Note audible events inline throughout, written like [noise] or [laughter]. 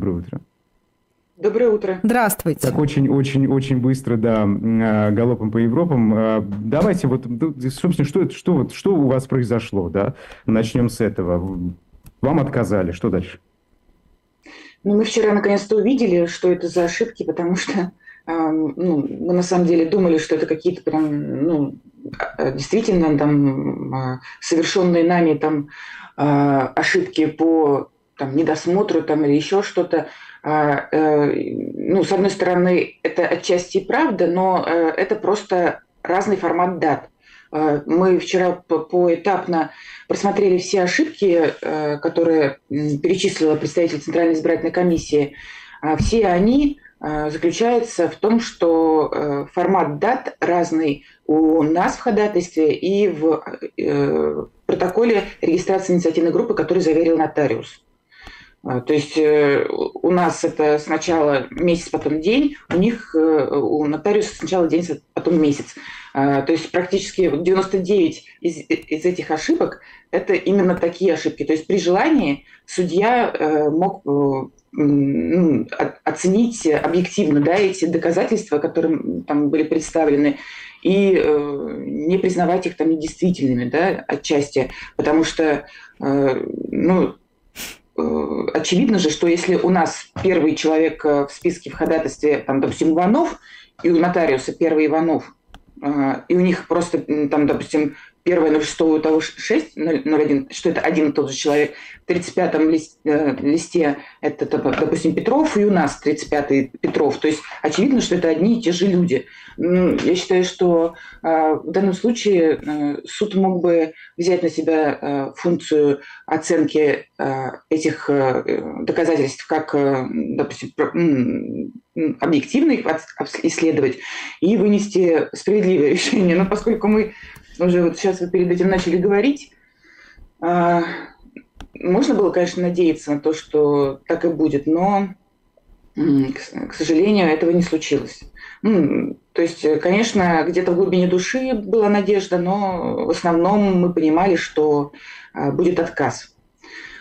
Доброе утро. Доброе утро. Здравствуйте. Так очень-очень-очень быстро, да, а, галопом по Европам. А, давайте вот, собственно, что, что, вот, что у вас произошло, да? Начнем с этого. Вам отказали, что дальше? Ну, мы вчера наконец-то увидели, что это за ошибки, потому что ну, мы на самом деле думали, что это какие-то прям, ну, а, действительно там совершенные нами там ошибки по там, недосмотру там, или еще что-то. А, э, ну, с одной стороны, это отчасти правда, но э, это просто разный формат дат. Э, мы вчера поэтапно просмотрели все ошибки, которые перечислила представитель Центральной избирательной комиссии. А все они заключаются в том, что формат дат разный у нас в ходатайстве и в протоколе регистрации инициативной группы, который заверил нотариус. А, то есть э, у нас это сначала месяц, потом день, у них, э, у нотариуса сначала день, потом месяц. А, то есть практически 99 из, из этих ошибок – это именно такие ошибки. То есть при желании судья э, мог ну, оценить объективно да, эти доказательства, которые там были представлены, и не признавать их там недействительными да, отчасти, потому что ну, Э, очевидно же, что если у нас первый человек э, в списке в ходатайстве, там, допустим, Иванов, и у нотариуса первый Иванов, э, и у них просто, там, допустим, первое 06 у того 6, 01, что это один и тот же человек. В 35-м листе это, допустим, Петров, и у нас 35-й Петров. То есть очевидно, что это одни и те же люди. Я считаю, что в данном случае суд мог бы взять на себя функцию оценки этих доказательств как, допустим, объективно их исследовать и вынести справедливое [laughs] решение. Но поскольку мы уже вот сейчас вы перед этим начали говорить, а, можно было, конечно, надеяться на то, что так и будет, но, к сожалению, этого не случилось. То есть, конечно, где-то в глубине души была надежда, но в основном мы понимали, что а, будет отказ.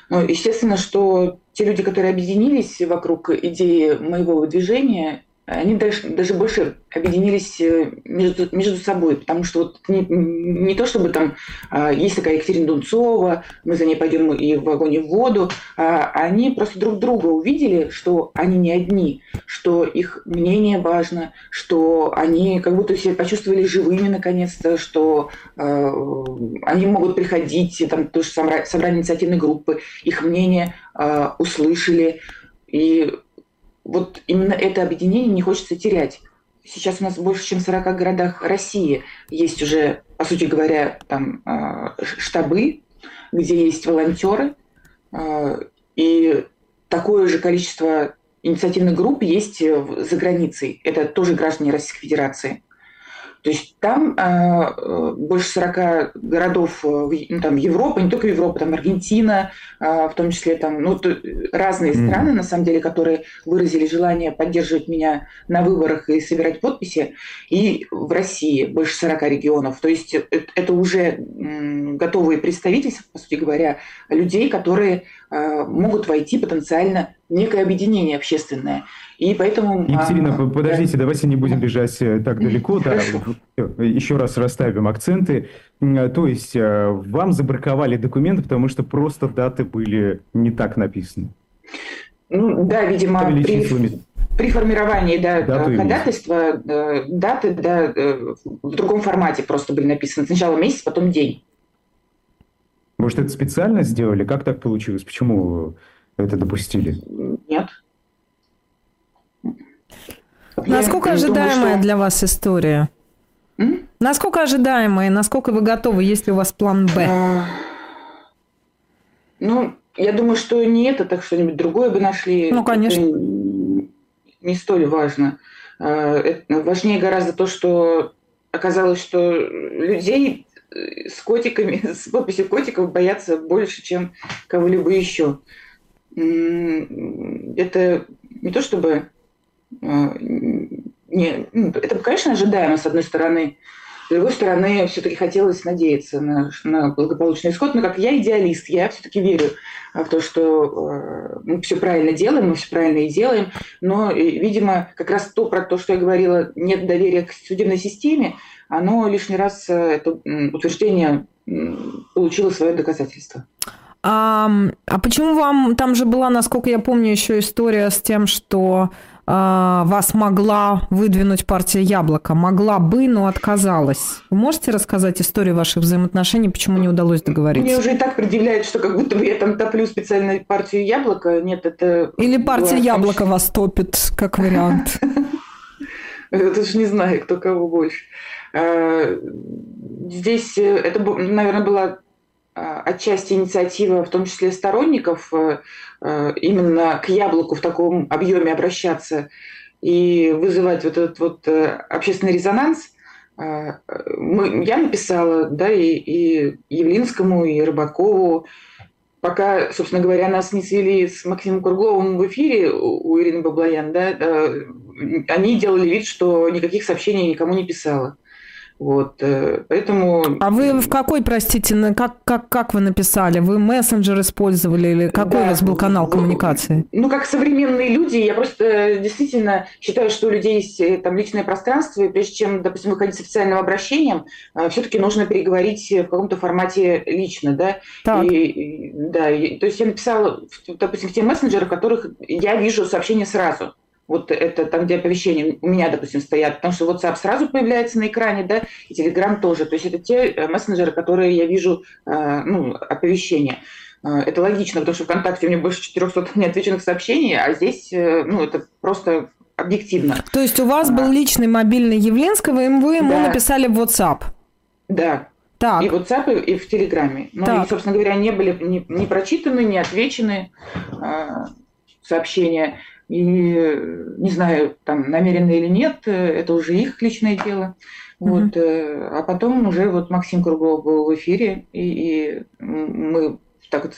Но, естественно, что те люди, которые объединились вокруг идеи моего выдвижения, они даже, даже больше объединились э, между, между собой, потому что вот не, не то чтобы там а, есть такая Екатерина Дунцова, мы за ней пойдем и в огонь и в воду, а они просто друг друга увидели, что они не одни, что их мнение важно, что они как будто себя почувствовали живыми наконец-то, что э, они могут приходить, там тоже собрание инициативной группы, их мнение э, услышали, и вот именно это объединение не хочется терять. Сейчас у нас больше, чем в 40 городах России есть уже, по сути говоря, там а, штабы, где есть волонтеры, а, и такое же количество инициативных групп есть за границей. Это тоже граждане Российской Федерации. То есть там э, больше 40 городов э, ну, там, Европы, не только Европа, там Аргентина, э, в том числе там, ну, то, разные mm-hmm. страны, на самом деле, которые выразили желание поддерживать меня на выборах и собирать подписи. И в России больше 40 регионов. То есть это, это уже э, готовые представительства, по сути говоря, людей, которые э, могут войти потенциально некое объединение общественное. И поэтому... Екатерина, а, подождите, да. давайте не будем бежать э, так [laughs] далеко. Да. Еще раз расставим акценты. То есть э, вам забраковали документы, потому что просто даты были не так написаны. Ну, да, видимо, при, при формировании да, даты ходатайства э, даты да, в другом формате просто были написаны. Сначала месяц, потом день. Может, это специально сделали? Как так получилось? Почему это допустили? Нет. Насколько ожидаемая что... для вас история? М? Насколько ожидаемая, насколько вы готовы, есть ли у вас план Б? А... Ну, я думаю, что не это, так что-нибудь другое бы нашли. Ну, конечно. Это не столь важно. А, это важнее гораздо то, что оказалось, что людей с котиками, [laughs] с подписью котиков боятся больше, чем кого-либо еще. Это не то чтобы а, не, ну, это, конечно, ожидаемо, с одной стороны, С другой стороны, все-таки хотелось надеяться на, на благополучный исход, но как я идеалист, я все-таки верю в то, что э, мы все правильно делаем, мы все правильно и делаем, но, видимо, как раз то, про то, что я говорила, нет доверия к судебной системе, оно лишний раз, э, это утверждение получило свое доказательство. А, а почему вам, там же была, насколько я помню, еще история с тем, что а, вас могла выдвинуть партия Яблоко? Могла бы, но отказалась. Вы можете рассказать историю ваших взаимоотношений, почему не удалось договориться? Мне уже и так предъявляют, что как будто бы я там топлю специально партию Яблоко. Нет, это... Или партия Яблоко вас топит, как вариант. [laughs] Это же не знаю, кто кого больше. А, здесь э, это, наверное, была отчасти инициатива, в том числе сторонников, э, э, именно к яблоку в таком объеме обращаться и вызывать вот этот вот э, общественный резонанс. А, мы, я написала, да, и, и Явлинскому, и Рыбакову, пока, собственно говоря, нас не свели с Максимом Кругловым в эфире у Ирины Баблоян, да, они делали вид, что никаких сообщений никому не писала. Вот, э, поэтому... А вы в какой, простите, как, как, как вы написали? Вы мессенджер использовали или какой да, у вас был канал коммуникации? Ну, как современные люди, я просто э, действительно считаю, что у людей есть э, там личное пространство, и прежде чем, допустим, выходить с официальным обращением, все-таки нужно переговорить в каком-то формате лично, да? Так. И, да, и, то есть я написала, допустим, в те мессенджеры, в которых я вижу сообщение сразу вот это там, где оповещения у меня, допустим, стоят, потому что WhatsApp сразу появляется на экране, да, и Telegram тоже. То есть это те э, мессенджеры, которые я вижу, э, ну, оповещения. Э, это логично, потому что ВКонтакте у меня больше 400 [laughs] неотвеченных сообщений, а здесь, ну, это просто объективно. То есть у вас был личный мобильный Явленского, и вы ему да. написали в WhatsApp? Да. Так. И в WhatsApp, и в Телеграме. Ну, так. и, собственно говоря, не были не, не прочитаны, не отвечены э, сообщения. И не знаю, там намеренно или нет, это уже их личное дело. Вот, mm-hmm. а потом уже вот Максим Круглов был в эфире, и, и мы так вот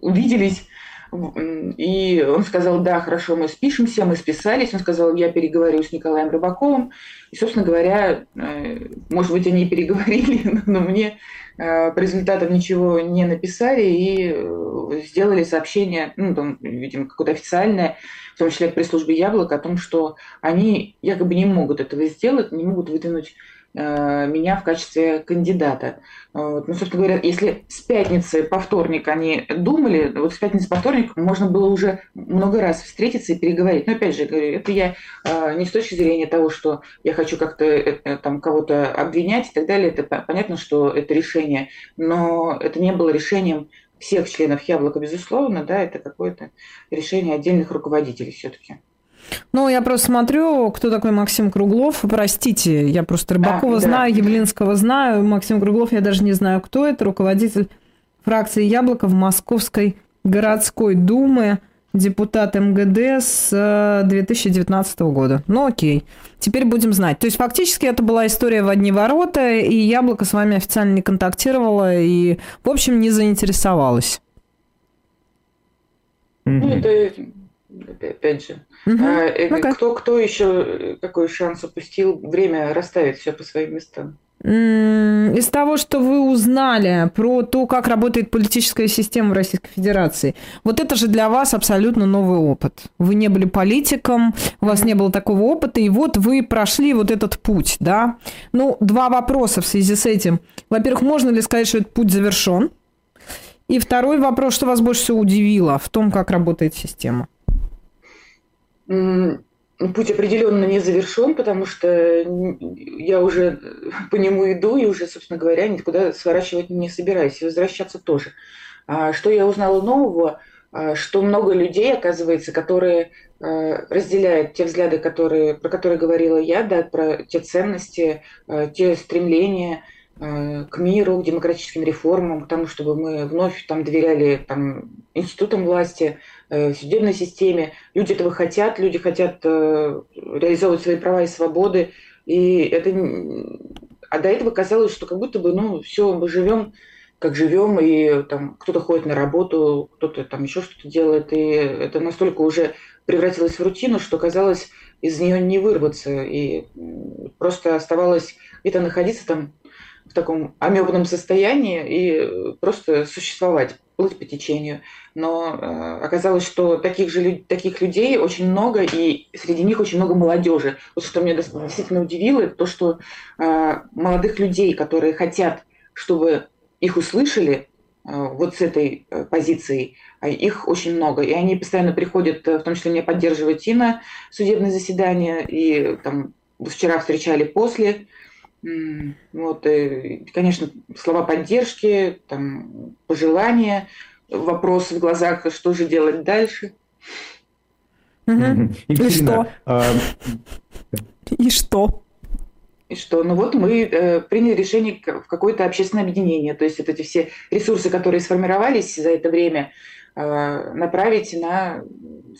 увиделись, и он сказал, да, хорошо, мы спишемся, мы списались. Он сказал, я переговорю с Николаем Рыбаковым. И, собственно говоря, э, может быть, они и переговорили, [laughs] но мне э, по результатам ничего не написали и сделали сообщение, ну, там, видимо, какое-то официальное, том числе от пресс-службы «Яблоко», о том, что они якобы не могут этого сделать, не могут выдвинуть э, меня в качестве кандидата. Вот. Ну, собственно говоря, если с пятницы по вторник они думали, вот с пятницы по вторник можно было уже много раз встретиться и переговорить. Но опять же, говорю, это я э, не с точки зрения того, что я хочу как-то э, там кого-то обвинять и так далее. Это понятно, что это решение, но это не было решением всех членов яблока, безусловно, да, это какое-то решение отдельных руководителей все-таки. Ну, я просто смотрю, кто такой Максим Круглов. Простите, я просто Рыбакова а, знаю, да. Явлинского знаю. Максим Круглов, я даже не знаю, кто это. Руководитель фракции «Яблоко» в Московской городской думе депутат МГД с 2019 э, года. Ну, окей. Теперь будем знать. То есть, фактически, это была история в одни ворота, и Яблоко с вами официально не контактировало и, в общем, не заинтересовалось. Ну, это, опять же, угу. okay. кто, кто еще какой шанс упустил, время расставить все по своим местам. Из того, что вы узнали про то, как работает политическая система в Российской Федерации, вот это же для вас абсолютно новый опыт. Вы не были политиком, у вас не было такого опыта, и вот вы прошли вот этот путь, да? Ну, два вопроса в связи с этим. Во-первых, можно ли сказать, что этот путь завершен? И второй вопрос, что вас больше всего удивило в том, как работает система? Путь определенно не завершен, потому что я уже по нему иду и уже, собственно говоря, никуда сворачивать не собираюсь, и возвращаться тоже. А что я узнала нового? А, что много людей, оказывается, которые а, разделяют те взгляды, которые, про которые говорила я, да, про те ценности, те стремления к миру, к демократическим реформам, к тому, чтобы мы вновь там доверяли там, институтам власти, Э, в судебной системе. Люди этого хотят, люди хотят э, реализовывать свои права и свободы. И это... А до этого казалось, что как будто бы, ну, все, мы живем как живем, и там кто-то ходит на работу, кто-то там еще что-то делает, и это настолько уже превратилось в рутину, что казалось из нее не вырваться, и просто оставалось где-то находиться там в таком амебном состоянии и просто существовать, плыть по течению. Но э, оказалось, что таких же таких людей очень много, и среди них очень много молодежи. Вот что меня действительно удивило, то, что э, молодых людей, которые хотят, чтобы их услышали, э, вот с этой э, позицией, а их очень много. И они постоянно приходят, э, в том числе меня поддерживать и на судебные заседания, и там вчера встречали после. Вот, и, конечно, слова поддержки, там, пожелания, вопросы в глазах, что же делать дальше. И что? А, и что? И что? Ну вот мы э, приняли решение в какое-то общественное объединение. То есть вот эти все ресурсы, которые сформировались за это время, э, направить на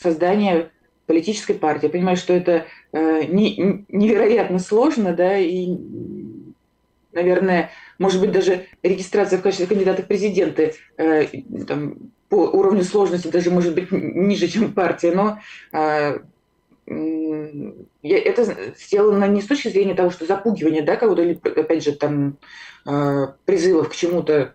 создание политической партии. Я понимаю, что это э, не, невероятно сложно, да, и, наверное, может быть, даже регистрация в качестве кандидата в президенты э, там, по уровню сложности даже может быть ниже, чем партия, но э, это сделано не с точки зрения того, что запугивание, да, кого-то, или, опять же, там, призывов к чему-то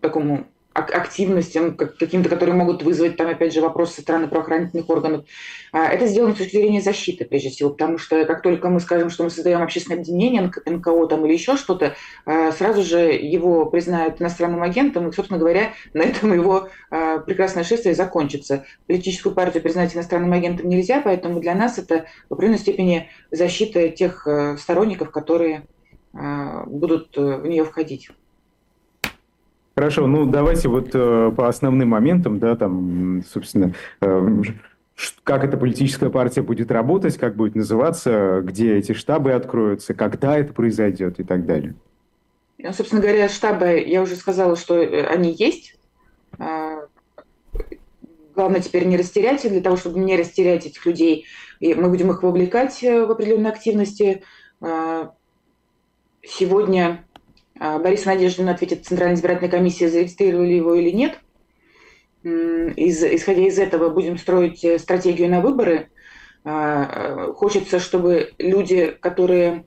такому активностям каким-то, которые могут вызвать там, опять же, вопрос со стороны правоохранительных органов. А, это сделано с точки зрения защиты, прежде всего, потому что как только мы скажем, что мы создаем общественное объединение, НКО там или еще что-то, а, сразу же его признают иностранным агентом, и, собственно говоря, на этом его а, прекрасное шествие закончится. Политическую партию признать иностранным агентом нельзя, поэтому для нас это в определенной степени защита тех сторонников, которые будут э, в нее входить. Хорошо, ну давайте вот э, по основным моментам, да, там, собственно, э, как эта политическая партия будет работать, как будет называться, где эти штабы откроются, когда это произойдет и так далее. Ну, собственно говоря, штабы, я уже сказала, что э, они есть. А, главное теперь не растерять, и для того, чтобы не растерять этих людей, и мы будем их вовлекать э, в определенные активности. А, сегодня Борис Надеждин ответит Центральная избирательная комиссия, зарегистрировали его или нет. Из, исходя из этого будем строить э, стратегию на выборы. А, хочется, чтобы люди, которые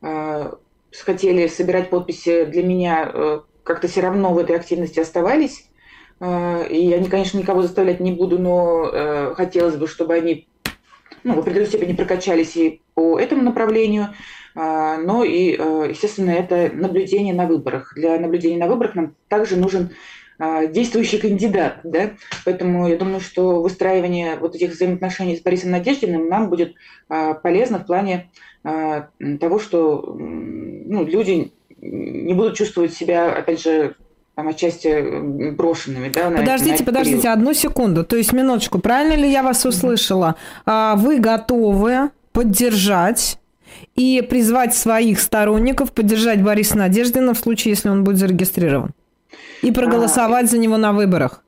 а, хотели собирать подписи для меня, э, как-то все равно в этой активности оставались. И я, конечно, никого заставлять не буду, но э, хотелось бы, чтобы они ну, в определенной степени прокачались и по этому направлению. А, но и, э, естественно, это наблюдение на выборах. Для наблюдения на выборах нам также нужен а, действующий кандидат. Да? Поэтому я думаю, что выстраивание вот этих взаимоотношений с Борисом Надеждиным нам будет а, полезно в плане того, что ну, люди не будут чувствовать себя, опять же, там, отчасти брошенными. Да, подождите, на подождите, период. одну секунду. То есть, минуточку, правильно ли я вас услышала? Вы готовы поддержать и призвать своих сторонников поддержать Бориса Надеждина в случае, если он будет зарегистрирован. И проголосовать а, за него на выборах.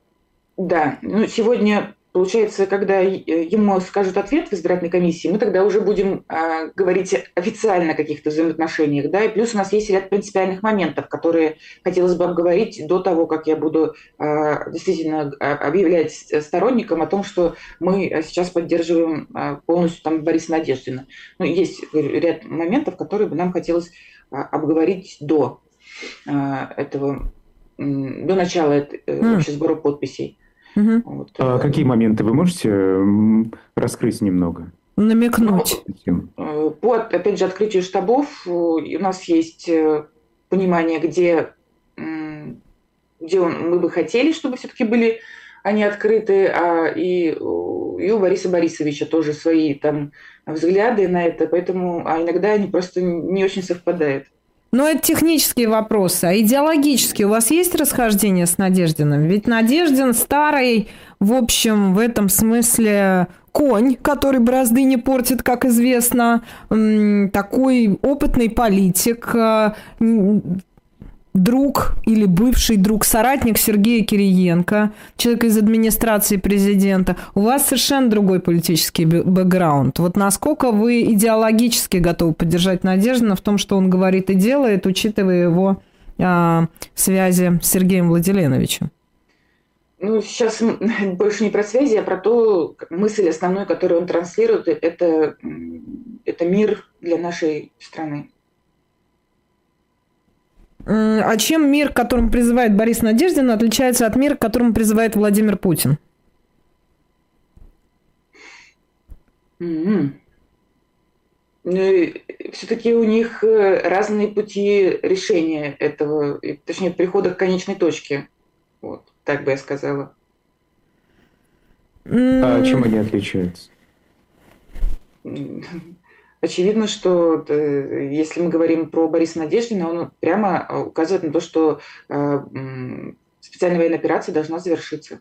Да, ну, сегодня Получается, когда ему скажут ответ в избирательной комиссии, мы тогда уже будем э, говорить официально о каких-то взаимоотношениях. Да? И плюс у нас есть ряд принципиальных моментов, которые хотелось бы обговорить до того, как я буду э, действительно объявлять сторонникам о том, что мы сейчас поддерживаем э, полностью там, Бориса Надеждина. Ну, есть ряд моментов, которые бы нам хотелось э, обговорить до э, этого, э, до начала э, mm. сбора подписей. Угу. Вот, а э, какие моменты вы можете раскрыть немного? Намекнуть. Ну, э, по, опять же, открытию штабов э, у нас есть понимание, где, где он, мы бы хотели, чтобы все-таки были они открыты, а и, и у Бориса Борисовича тоже свои там взгляды на это, поэтому а иногда они просто не очень совпадают. Но это технические вопросы. А идеологические у вас есть расхождение с Надеждиным? Ведь Надеждин старый, в общем, в этом смысле конь, который бразды не портит, как известно, такой опытный политик, э, друг или бывший друг, соратник Сергея Кириенко, человек из администрации президента, у вас совершенно другой политический бэкграунд. Вот насколько вы идеологически готовы поддержать Надеждина в том, что он говорит и делает, учитывая его а, связи с Сергеем Владиленовичем? Ну, сейчас [laughs] больше не про связи, а про то, мысль основной, которую он транслирует, это, это мир для нашей страны. А чем мир, к которому призывает Борис Надеждин, отличается от мира, к которому призывает Владимир Путин? Mm-hmm. Все-таки у них э, разные пути решения этого, точнее, прихода к конечной точке. Вот, так бы я сказала. А чем они отличаются? Очевидно, что э, если мы говорим про Бориса Надеждина, он прямо указывает на то, что э, специальная военная операция должна завершиться.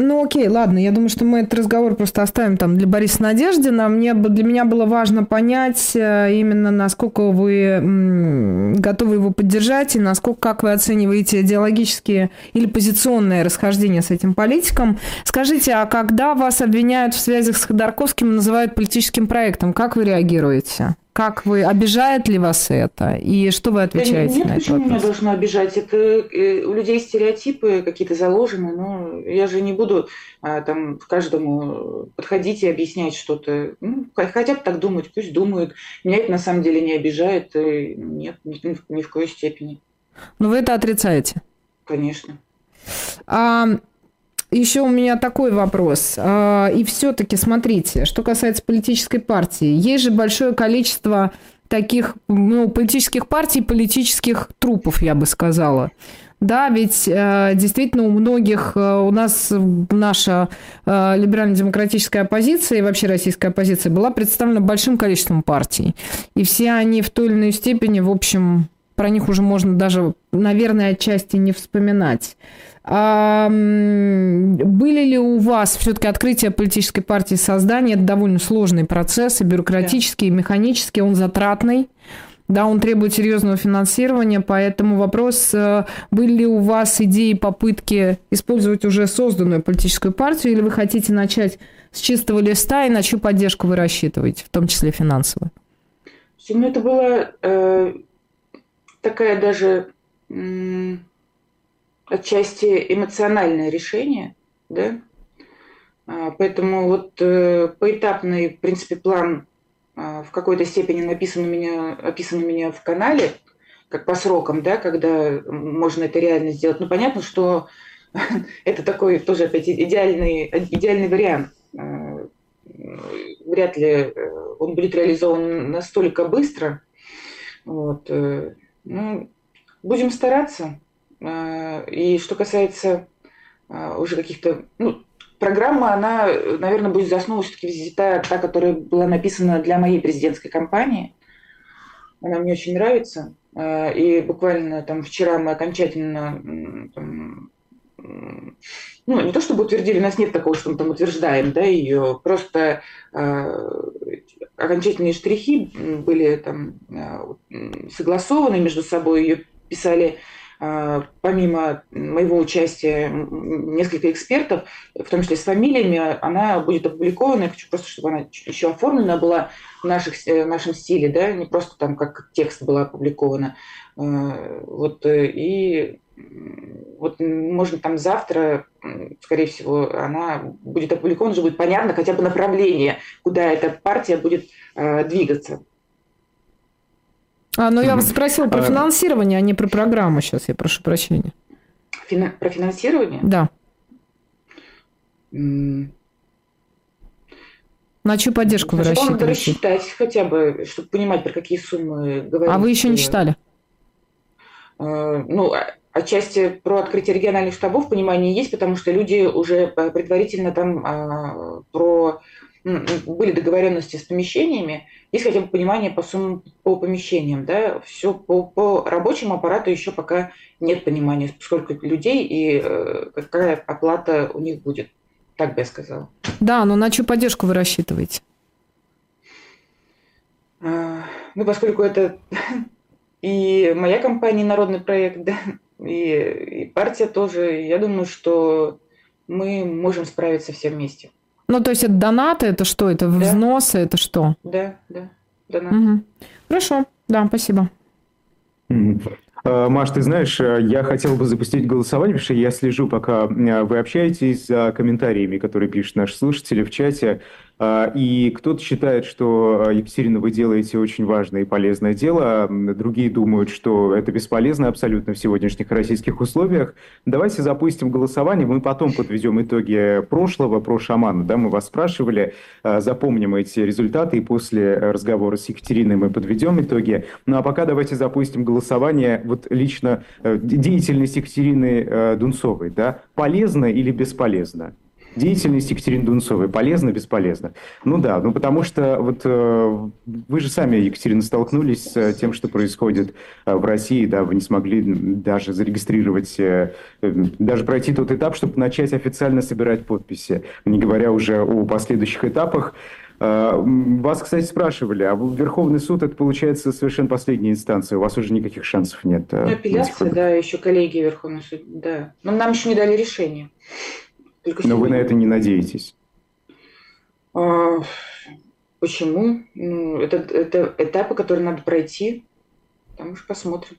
Ну окей, ладно, я думаю, что мы этот разговор просто оставим там для Бориса Надеждина. Мне, для меня было важно понять э, именно, насколько вы готовы его поддержать и насколько, как вы оцениваете идеологические или позиционные расхождения с этим политиком. Скажите, а когда вас обвиняют в связях с Ходорковским и называют политическим проектом, как вы реагируете? Как вы, обижает ли вас это? И что вы отвечаете да нет, на это почему меня должно обижать? Это э, у людей стереотипы какие-то заложены, но я же не буду а, там каждому подходить и объяснять что-то. Ну, хотят так думать, пусть думают. Меня это на самом деле не обижает. Нет, ни, ни в коей степени. Но вы это отрицаете? Конечно. А, еще у меня такой вопрос. А, и все-таки, смотрите, что касается политической партии. Есть же большое количество таких ну, политических партий, политических трупов, я бы сказала. Да, ведь э, действительно у многих, э, у нас наша э, либерально-демократическая оппозиция и вообще российская оппозиция была представлена большим количеством партий. И все они в той или иной степени, в общем, про них уже можно даже, наверное, отчасти не вспоминать. А, были ли у вас все-таки открытие политической партии создания? Это довольно сложный процесс, и бюрократический, и механический, он затратный. Да, он требует серьезного финансирования, поэтому вопрос, э, были ли у вас идеи, попытки использовать уже созданную политическую партию, или вы хотите начать с чистого листа, и на чью поддержку вы рассчитываете, в том числе финансовую? Ну, это была э, такая даже отчасти эмоциональное решение, да, а, Поэтому вот э, поэтапный, в принципе, план а, в какой-то степени написан у меня, описан у меня в канале, как по срокам, да, когда можно это реально сделать. Ну, понятно, что [laughs] это такой тоже опять идеальный, идеальный вариант. А, вряд ли э, он будет реализован настолько быстро. Вот. Э, ну, будем стараться. И что касается а, уже каких-то... Ну, программа, она, наверное, будет за основу все-таки взята та, которая была написана для моей президентской кампании. Она мне очень нравится. А, и буквально там вчера мы окончательно там, ну, не то чтобы утвердили, у нас нет такого, что мы там утверждаем, да, ее, просто э, окончательные штрихи были там э, согласованы между собой, ее писали помимо моего участия несколько экспертов, в том числе с фамилиями, она будет опубликована. Я хочу просто, чтобы она еще оформлена была в, наших, э, в нашем стиле, да, не просто там как текст была опубликована. А, вот, э, и вот можно там завтра, скорее всего, она будет опубликована, уже будет понятно хотя бы направление, куда эта партия будет э, двигаться. А, ну я вас спросила про а, финансирование, а не про программу сейчас, я прошу прощения. Фина... Про финансирование? Да. Mm. На чью поддержку Значит, вы рассчитываете? Надо рассчитать хотя бы, чтобы понимать, про какие суммы говорить. А вы еще не считали? Uh, ну, а, отчасти про открытие региональных штабов понимание есть, потому что люди уже предварительно там а, про были договоренности с помещениями, есть хотя бы понимание по суммам по помещениям, да, все по, по рабочему аппарату еще пока нет понимания, сколько людей и э, какая оплата у них будет, так бы я сказала. Да, но на чью поддержку вы рассчитываете? А, ну, поскольку это [laughs] и моя компания, народный проект, да, и, и партия тоже, я думаю, что мы можем справиться все вместе. Ну, то есть это донаты, это что? Это взносы, да. это что? Да, да, донаты. Угу. Хорошо, да, спасибо. А, Маш, ты знаешь, э, я хотел бы запустить голосование, потому что я слежу, пока э, вы общаетесь за комментариями, которые пишут наши слушатели в чате. А, и кто-то считает, что, а, Екатерина, вы делаете очень важное и полезное дело, другие думают, что это бесполезно абсолютно в сегодняшних российских условиях. Давайте запустим голосование, мы потом подведем итоги прошлого, про шамана. Да, мы вас спрашивали, а, запомним эти результаты, и после разговора с Екатериной мы подведем итоги. Ну а пока давайте запустим голосование. Вот лично э, деятельность Екатерины э, Дунцовой, да, полезна или бесполезна? Деятельность Екатерины Дунцовой полезна, бесполезна? Ну да, ну потому что вот э, вы же сами, Екатерина, столкнулись с тем, что происходит э, в России, да, вы не смогли даже зарегистрировать, э, даже пройти тот этап, чтобы начать официально собирать подписи, не говоря уже о последующих этапах. Вас, кстати, спрашивали, а Верховный суд, это получается совершенно последняя инстанция, у вас уже никаких шансов нет? Апелляция, да, еще коллеги Верховный суд, да. Но нам еще не дали решение. Только Но вы на это не надеетесь? А, почему? Ну, это, это этапы, которые надо пройти. Там уж посмотрим.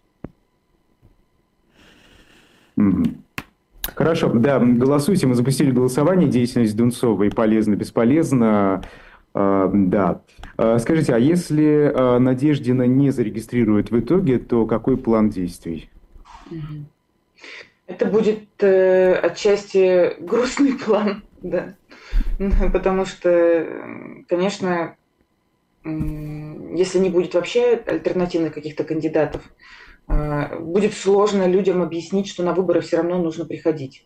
Хорошо, да, голосуйте. Мы запустили голосование. Деятельность Дунцовой полезно, бесполезно. Uh, да. Uh, скажите, а если uh, Надеждина не зарегистрирует в итоге, то какой план действий? Это будет э, отчасти грустный план, [laughs] да. [laughs] Потому что, конечно, если не будет вообще альтернативных каких-то кандидатов, э, будет сложно людям объяснить, что на выборы все равно нужно приходить.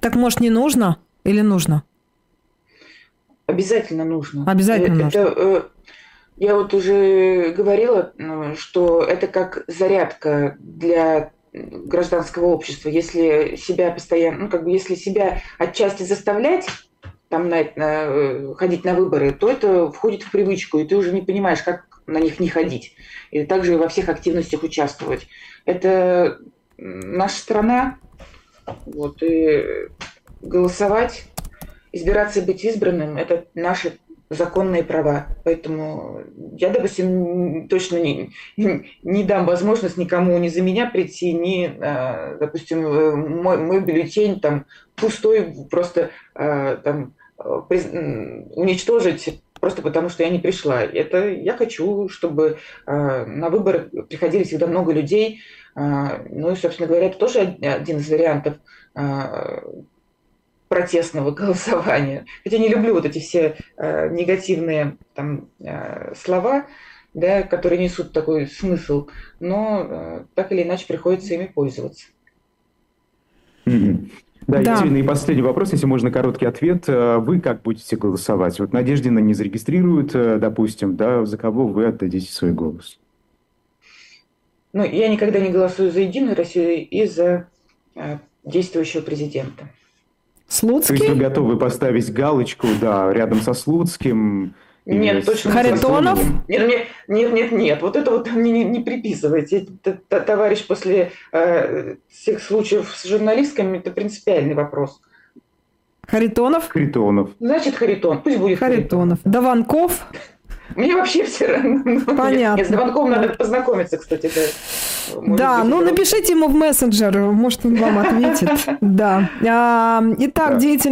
Так может не нужно или нужно? Обязательно нужно. Обязательно это, нужно. Э, я вот уже говорила, что это как зарядка для гражданского общества, если себя постоянно, ну, как бы, если себя отчасти заставлять там на, на, э, ходить на выборы, то это входит в привычку, и ты уже не понимаешь, как на них не ходить. И также во всех активностях участвовать. Это наша страна, вот, и голосовать, избираться и быть избранным – это наши законные права. Поэтому я, допустим, точно не, не дам возможность никому ни за меня прийти, ни, а, допустим, э, мой, мой бюллетень там пустой просто а, там уничтожить просто потому, что я не пришла. Это я хочу, чтобы а, на выборы приходили всегда много людей. Ну и, собственно говоря, это тоже один из вариантов протестного [laughs] голосования. Хотя не люблю вот эти все э, негативные там, э, слова, да, которые несут такой смысл, но э, так или иначе приходится ими пользоваться. Да, да. Екатерина, и последний вопрос, если можно короткий ответ. Э, вы как будете голосовать? Вот Надеждина не зарегистрирует, э, допустим, да, за кого вы отдадите свой голос? Ну, я никогда не голосую за Единую Россию и за э, действующего президента. Слуцкий? То есть вы готовы поставить галочку, да, рядом со Слуцким? Нет, точно. Харитонов? Нет, нет, нет, нет, нет. Вот это вот не, не приписывайте. Товарищ после э, всех случаев с журналистками, это принципиальный вопрос. Харитонов? Харитонов. Значит, Харитон. Пусть будет Харитонов. Харитонов. Даванков? Мне вообще все равно. Понятно. С Даванковым надо познакомиться, кстати. Да. Может да, ну напишите ему в мессенджер, может он вам ответит. [laughs] Да. А, итак, деятельность